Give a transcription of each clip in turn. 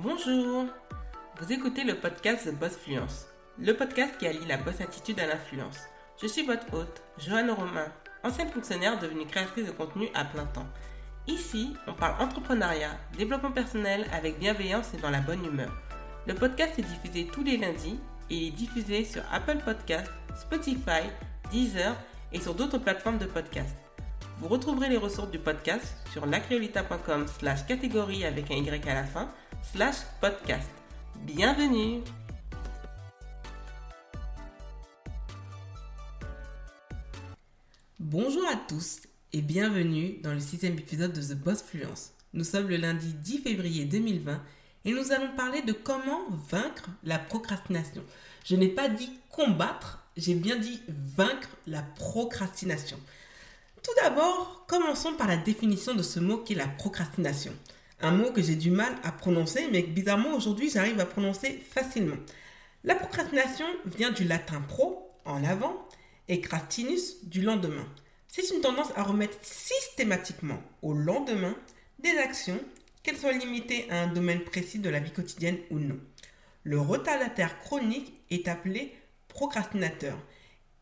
Bonjour Vous écoutez le podcast The Boss Fluence, le podcast qui allie la boss attitude à l'influence. Je suis votre hôte, Joanne Romain, ancienne fonctionnaire devenue créatrice de contenu à plein temps. Ici, on parle entrepreneuriat, développement personnel avec bienveillance et dans la bonne humeur. Le podcast est diffusé tous les lundis et il est diffusé sur Apple Podcasts, Spotify, Deezer et sur d'autres plateformes de podcast. Vous retrouverez les ressources du podcast sur lacreolita.com slash catégorie avec un Y à la fin slash podcast. Bienvenue Bonjour à tous et bienvenue dans le sixième épisode de The Boss Fluence. Nous sommes le lundi 10 février 2020 et nous allons parler de comment vaincre la procrastination. Je n'ai pas dit combattre, j'ai bien dit vaincre la procrastination. Tout d'abord, commençons par la définition de ce mot qui est la procrastination. Un mot que j'ai du mal à prononcer, mais que bizarrement aujourd'hui j'arrive à prononcer facilement. La procrastination vient du latin pro, en avant, et crastinus, du lendemain. C'est une tendance à remettre systématiquement au lendemain des actions, qu'elles soient limitées à un domaine précis de la vie quotidienne ou non. Le retardataire chronique est appelé procrastinateur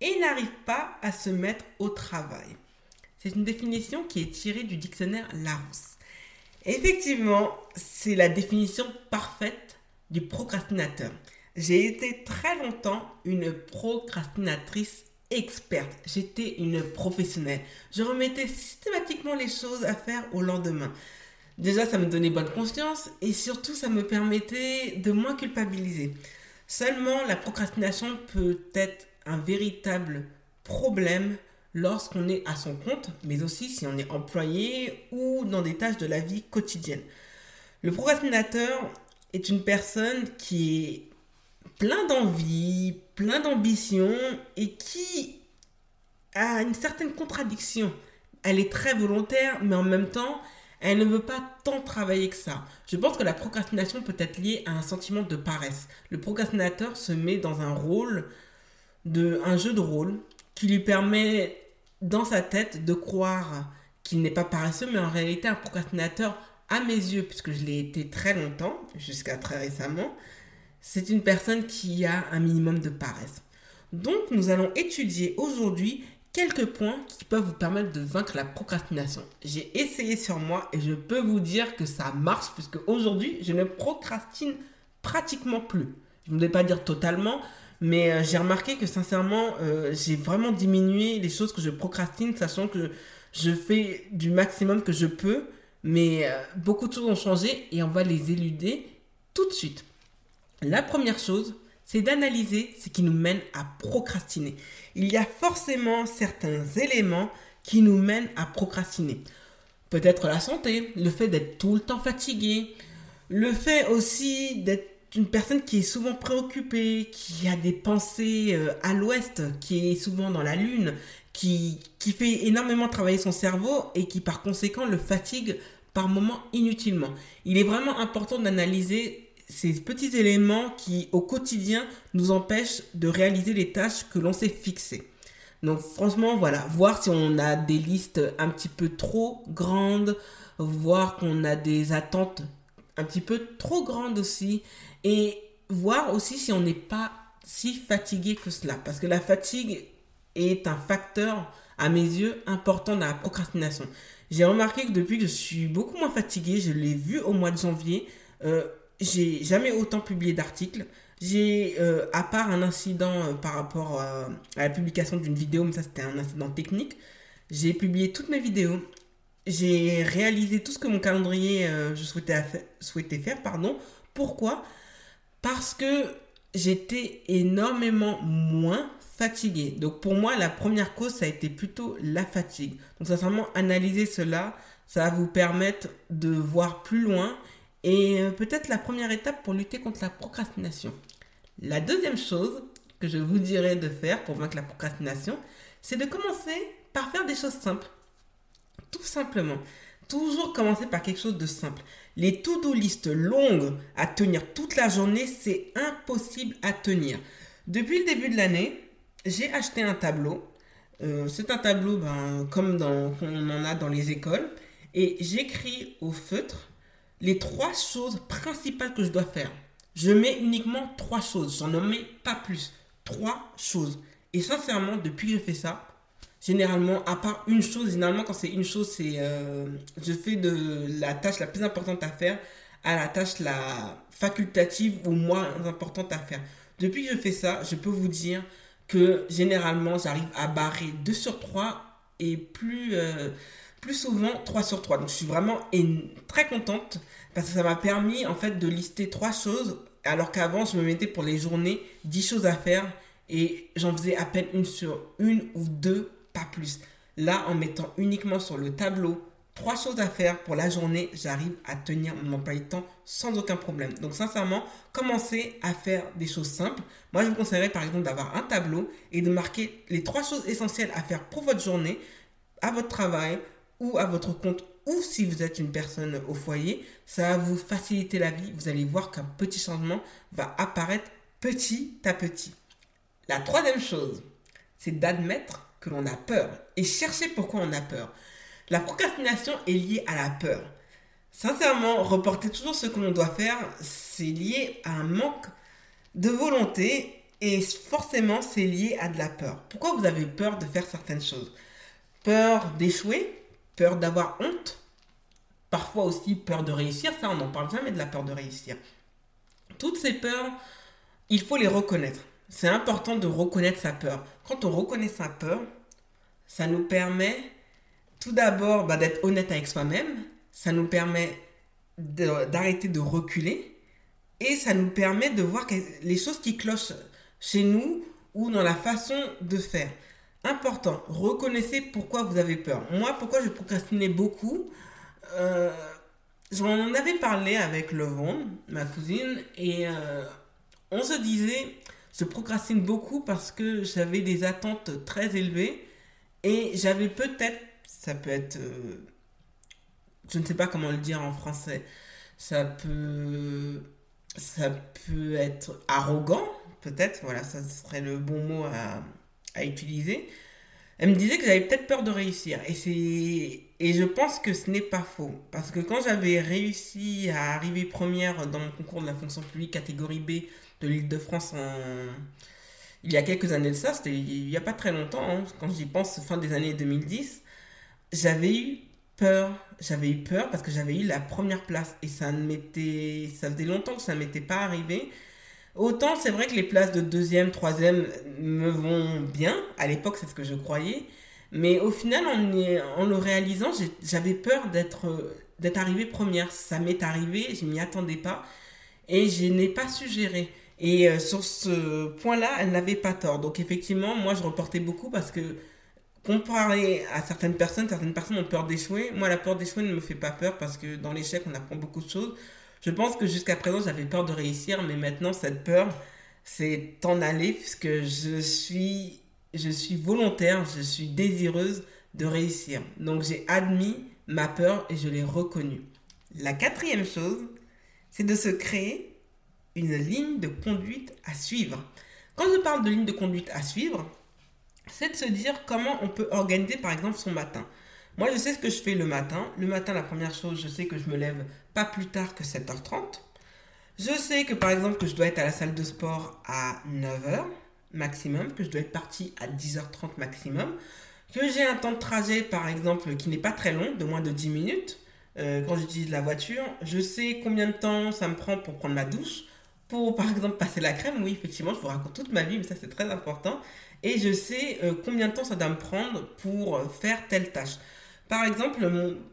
et n'arrive pas à se mettre au travail. C'est une définition qui est tirée du dictionnaire Larousse. Effectivement, c'est la définition parfaite du procrastinateur. J'ai été très longtemps une procrastinatrice experte. J'étais une professionnelle. Je remettais systématiquement les choses à faire au lendemain. Déjà, ça me donnait bonne conscience et surtout, ça me permettait de moins culpabiliser. Seulement, la procrastination peut être un véritable problème lorsqu'on est à son compte, mais aussi si on est employé ou dans des tâches de la vie quotidienne. Le procrastinateur est une personne qui est plein d'envie, plein d'ambition et qui a une certaine contradiction. Elle est très volontaire, mais en même temps, elle ne veut pas tant travailler que ça. Je pense que la procrastination peut être liée à un sentiment de paresse. Le procrastinateur se met dans un rôle, de, un jeu de rôle, qui lui permet dans sa tête de croire qu'il n'est pas paresseux, mais en réalité un procrastinateur, à mes yeux, puisque je l'ai été très longtemps, jusqu'à très récemment, c'est une personne qui a un minimum de paresse. Donc nous allons étudier aujourd'hui quelques points qui peuvent vous permettre de vaincre la procrastination. J'ai essayé sur moi et je peux vous dire que ça marche puisque aujourd'hui je ne procrastine pratiquement plus. Je ne vais pas dire totalement, mais euh, j'ai remarqué que sincèrement, euh, j'ai vraiment diminué les choses que je procrastine, sachant que je fais du maximum que je peux. Mais euh, beaucoup de choses ont changé et on va les éluder tout de suite. La première chose, c'est d'analyser ce qui nous mène à procrastiner. Il y a forcément certains éléments qui nous mènent à procrastiner. Peut-être la santé, le fait d'être tout le temps fatigué, le fait aussi d'être une personne qui est souvent préoccupée, qui a des pensées euh, à l'ouest, qui est souvent dans la lune, qui, qui fait énormément travailler son cerveau et qui par conséquent le fatigue par moments inutilement. Il est vraiment important d'analyser ces petits éléments qui au quotidien nous empêchent de réaliser les tâches que l'on s'est fixées. Donc franchement, voilà, voir si on a des listes un petit peu trop grandes, voir qu'on a des attentes un petit peu trop grandes aussi, et voir aussi si on n'est pas si fatigué que cela. Parce que la fatigue est un facteur, à mes yeux, important dans la procrastination. J'ai remarqué que depuis que je suis beaucoup moins fatigué, je l'ai vu au mois de janvier, euh, j'ai jamais autant publié d'articles. J'ai, euh, à part un incident euh, par rapport à la publication d'une vidéo, mais ça c'était un incident technique, j'ai publié toutes mes vidéos. J'ai réalisé tout ce que mon calendrier je souhaitais, souhaitais faire. Pardon. Pourquoi? Parce que j'étais énormément moins fatiguée. Donc pour moi, la première cause, ça a été plutôt la fatigue. Donc sincèrement, analyser cela, ça va vous permettre de voir plus loin et euh, peut-être la première étape pour lutter contre la procrastination. La deuxième chose que je vous dirais de faire pour vaincre la procrastination, c'est de commencer par faire des choses simples. Tout simplement. Toujours commencer par quelque chose de simple. Les to-do list longues à tenir toute la journée, c'est impossible à tenir. Depuis le début de l'année, j'ai acheté un tableau. Euh, c'est un tableau ben, comme on en a dans les écoles. Et j'écris au feutre les trois choses principales que je dois faire. Je mets uniquement trois choses, j'en mets pas plus. Trois choses. Et sincèrement, depuis que je fais ça, généralement, à part une chose, généralement quand c'est une chose, c'est euh, je fais de la tâche la plus importante à faire à la tâche la facultative ou moins importante à faire. Depuis que je fais ça, je peux vous dire que généralement, j'arrive à barrer 2 sur 3 et plus, euh, plus souvent 3 sur 3. Donc je suis vraiment très contente parce que ça m'a permis en fait de lister 3 choses alors qu'avant je me mettais pour les journées 10 choses à faire et j'en faisais à peine une sur une ou deux, plus. Là, en mettant uniquement sur le tableau trois choses à faire pour la journée, j'arrive à tenir mon emploi de temps sans aucun problème. Donc sincèrement, commencez à faire des choses simples. Moi, je vous conseillerais par exemple d'avoir un tableau et de marquer les trois choses essentielles à faire pour votre journée, à votre travail ou à votre compte ou si vous êtes une personne au foyer, ça va vous faciliter la vie. Vous allez voir qu'un petit changement va apparaître petit à petit. La troisième chose, c'est d'admettre que l'on a peur et chercher pourquoi on a peur. La procrastination est liée à la peur. Sincèrement, reporter toujours ce que l'on doit faire, c'est lié à un manque de volonté et forcément c'est lié à de la peur. Pourquoi vous avez peur de faire certaines choses? Peur d'échouer, peur d'avoir honte, parfois aussi peur de réussir, ça on n'en parle jamais de la peur de réussir. Toutes ces peurs, il faut les reconnaître. C'est important de reconnaître sa peur. Quand on reconnaît sa peur, ça nous permet tout d'abord bah, d'être honnête avec soi-même, ça nous permet d'arrêter de, reculer et ça nous permet de voir les choses qui clochent chez nous ou dans la façon de faire. Important, reconnaissez pourquoi vous avez peur. Moi, pourquoi je procrastinais beaucoup euh, J'en avais parlé avec Levon, ma cousine, et euh, on se disait, je procrastine beaucoup parce que j'avais des attentes très élevées et j'avais peut-être ça peut être... Euh, je ne sais pas comment le dire en français. Ça peut... Ça peut être arrogant, peut-être. Voilà, ça serait le bon mot à, à utiliser. Elle me disait que j'avais peut-être peur de réussir. Et, et je pense que ce n'est pas faux. Parce que quand j'avais réussi à arriver première dans mon concours de la fonction publique catégorie B de l'île de France il y a quelques années de ça, c'était il n'y a pas très longtemps, hein, quand j'y pense, fin des années 2010, j'avais eu peur. J'avais eu peur parce que j'avais eu la première place et ça m'était, ça faisait longtemps que ça ne m'était pas arrivé. Autant c'est vrai que les places de deuxième, troisième me vont bien. À l'époque, c'est ce que je croyais. Mais au final, en, en le réalisant, j'avais peur d'être, d'être arrivée première. Ça m'est arrivé, je m'y attendais pas et je n'ai pas su gérer. Et euh, sur ce point-là, elle n'avait pas tort. Donc effectivement, moi, je reportais beaucoup parce que comparé à certaines personnes, certaines personnes ont peur d'échouer. Moi, la peur d'échouer ne me fait pas peur parce que dans l'échec, on apprend beaucoup de choses. Je pense que jusqu'à présent, j'avais peur de réussir, mais maintenant, cette peur, c'est en aller puisque je suis, je suis volontaire, je suis désireuse de réussir. Donc, j'ai admis ma peur et je l'ai reconnue. La quatrième chose, c'est de se créer une ligne de conduite à suivre. Quand je parle de ligne de conduite à suivre, c'est de se dire comment on peut organiser par exemple son matin. Moi, je sais ce que je fais le matin. Le matin, la première chose, je sais que je me lève pas plus tard que 7h30. Je sais que par exemple que je dois être à la salle de sport à 9h maximum, que je dois être parti à 10h30 maximum, que j'ai un temps de trajet par exemple qui n'est pas très long, de moins de 10 minutes euh, quand j'utilise la voiture. Je sais combien de temps ça me prend pour prendre ma douche, pour par exemple passer la crème. Oui, effectivement, je vous raconte toute ma vie, mais ça c'est très important et je sais euh, combien de temps ça doit me prendre pour faire telle tâche. Par exemple,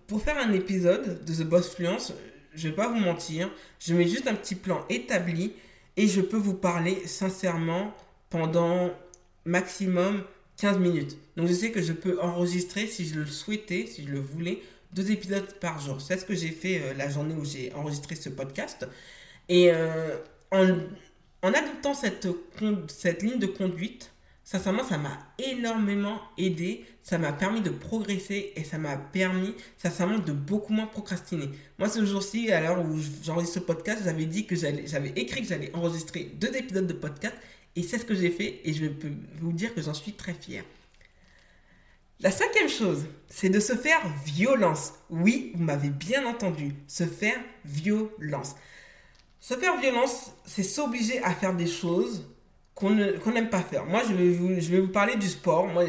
pour faire un épisode de The Boss Fluence, je vais pas vous mentir, je mets juste un petit plan établi et je peux vous parler sincèrement pendant maximum 15 minutes. Donc je sais que je peux enregistrer si je le souhaitais, si je le voulais, deux épisodes par jour. C'est ce que j'ai fait euh, la journée où j'ai enregistré ce podcast. Et euh, en, adoptant cette, cette ligne de conduite, Sincèrement, ça m'a énormément aidé, ça m'a permis de progresser et ça m'a permis, sincèrement, de beaucoup moins procrastiner. Moi, ce jour-ci, à l'heure où j'enregistre ce podcast, j'avais dit que j'avais écrit que j'allais enregistrer deux épisodes de podcast et c'est ce que j'ai fait et je peux vous dire que j'en suis très fier. La cinquième chose, c'est de se faire violence. Oui, vous m'avez bien entendu, se faire violence. Se faire violence, c'est s'obliger à faire des choses qu'on n'aime pas faire. Moi, je vais, vous, je vais vous parler du sport. Moi,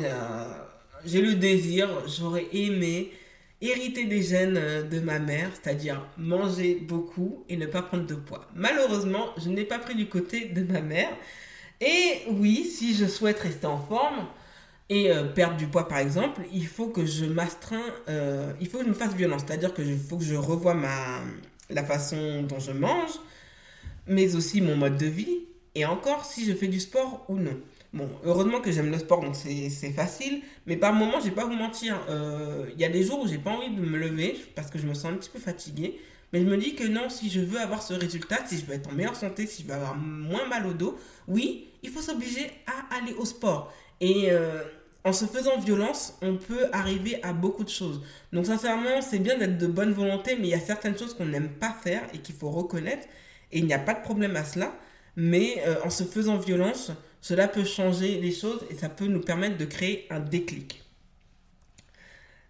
j'ai le désir, j'aurais aimé hériter des gènes euh, de ma mère, c'est-à-dire manger beaucoup et ne pas prendre de poids. Malheureusement, je n'ai pas pris du côté de ma mère. Et oui, si je souhaite rester en forme et euh, perdre du poids par exemple, il faut que je m'astreins, euh, il faut que je me fasse violence, c'est-à-dire que faut que je revoie ma, la façon dont je mange, mais aussi mon mode de vie, et encore si je fais du sport ou non. Bon, heureusement que j'aime le sport, donc c'est facile. Mais par moments, je vais pas vous mentir. Euh, il y a des jours où j'ai pas envie de me lever parce que je me sens un petit peu fatiguée. Mais je me dis que non, si je veux avoir ce résultat, si je veux être en meilleure santé, si je veux avoir moins mal au dos, oui, il faut s'obliger à aller au sport. Et euh, en se faisant violence, on peut arriver à beaucoup de choses. Donc sincèrement, c'est bien d'être de bonne volonté, mais il y a certaines choses qu'on n'aime pas faire et qu'il faut reconnaître. Et il n'y a pas de problème à cela. Mais euh, en se faisant violence, cela peut changer les choses et ça peut nous permettre de créer un déclic.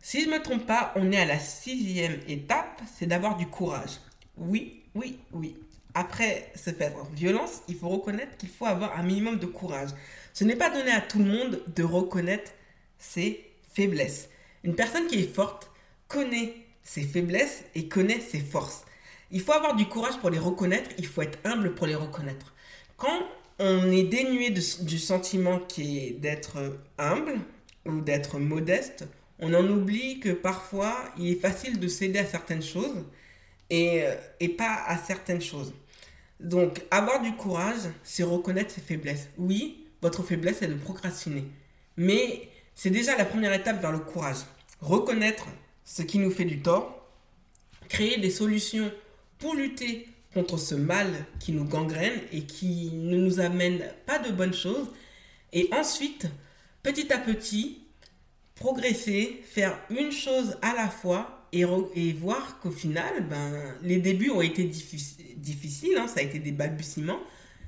Si je ne me trompe pas, on est à la sixième étape, c'est d'avoir du courage. Oui, oui, oui. Après se faire violence, il faut reconnaître qu'il faut avoir un minimum de courage. Ce n'est pas donné à tout le monde de reconnaître ses faiblesses. Une personne qui est forte connaît ses faiblesses et connaît ses forces. Il faut avoir du courage pour les reconnaître, il faut être humble pour les reconnaître. Quand on est dénué du sentiment qui est d'être humble ou d'être modeste. On en oublie que parfois, il est facile de céder à certaines choses et, euh, et pas à certaines choses. Donc, avoir du courage, c'est reconnaître ses faiblesses. Oui, votre faiblesse est de procrastiner. Mais c'est déjà la première étape vers le courage. Reconnaître ce qui nous fait du tort, créer des solutions pour lutter contre ce mal qui nous gangrène et qui ne nous amène pas de bonnes choses. Et ensuite, petit à petit, progresser, faire une chose à la fois et, voir qu'au final, ben, les débuts ont été difficiles, hein, ça a été des balbutiements,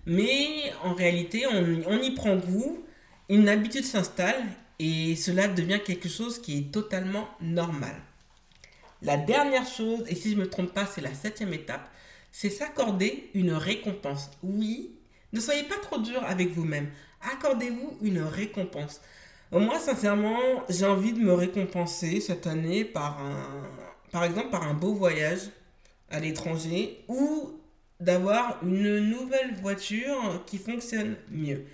mais en réalité, on y prend goût, une habitude s'installe et cela devient quelque chose qui est totalement normal. La dernière chose, et si je ne me trompe pas, c'est la septième étape, c'est s'accorder une récompense. Oui, ne soyez pas trop dur avec vous-même. Accordez-vous une récompense. Moi, sincèrement, j'ai envie de me récompenser cette année par un, par exemple, par un beau voyage à l'étranger ou d'avoir une nouvelle voiture qui fonctionne mieux.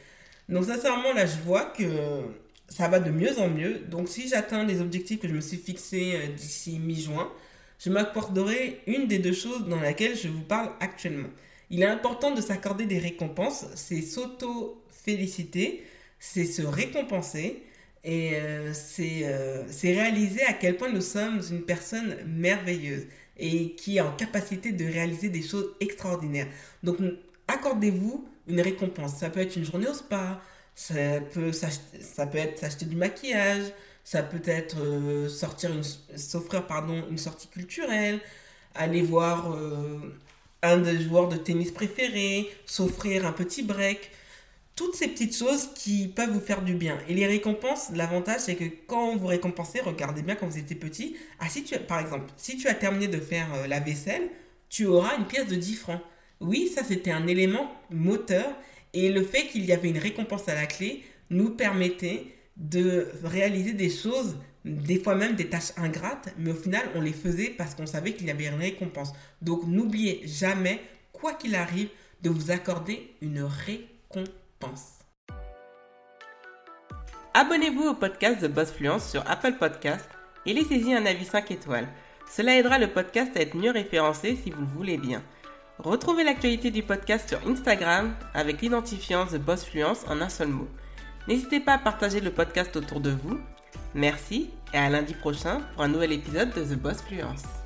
Donc, sincèrement, là, je vois que ça va de mieux en mieux. Donc, si j'atteins les objectifs que je me suis fixés euh, d'ici mi-juin, je m'accorderai une des deux choses dans laquelle je vous parle actuellement. Il est important de s'accorder des récompenses, c'est s'auto-féliciter, c'est se récompenser et euh, euh, c'est réaliser à quel point nous sommes une personne merveilleuse et qui est en capacité de réaliser des choses extraordinaires. Donc accordez-vous une récompense. Ça peut être une journée au spa, ça peut, ça peut être s'acheter du maquillage, ça peut être euh, sortir une, s'offrir pardon, une sortie culturelle, aller voir euh, un des joueurs de tennis préférés, s'offrir un petit break. Toutes ces petites choses qui peuvent vous faire du bien. Et les récompenses, l'avantage, c'est que quand vous récompensez, regardez bien quand vous étiez petit. Ah, si tu, par exemple, si tu as terminé de faire euh, la vaisselle, tu auras une pièce de 10 francs. Oui, ça c'était un élément moteur. Et le fait qu'il y avait une récompense à la clé nous permettait de réaliser des choses, des fois même des tâches ingrates, mais au final, on les faisait parce qu'on savait qu'il y avait une récompense. Donc, n'oubliez jamais, quoi qu'il arrive, de vous accorder une récompense. Abonnez-vous au podcast de Boss Fluence sur Apple Podcast et laissez-y un avis 5 étoiles. Cela aidera le podcast à être mieux référencé si vous le voulez bien. Retrouvez l'actualité du podcast sur Instagram avec l'identifiant The Boss Fluence en un seul mot. N'hésitez pas à partager le podcast autour de vous. Merci et à lundi prochain pour un nouvel épisode de The Boss Fluence.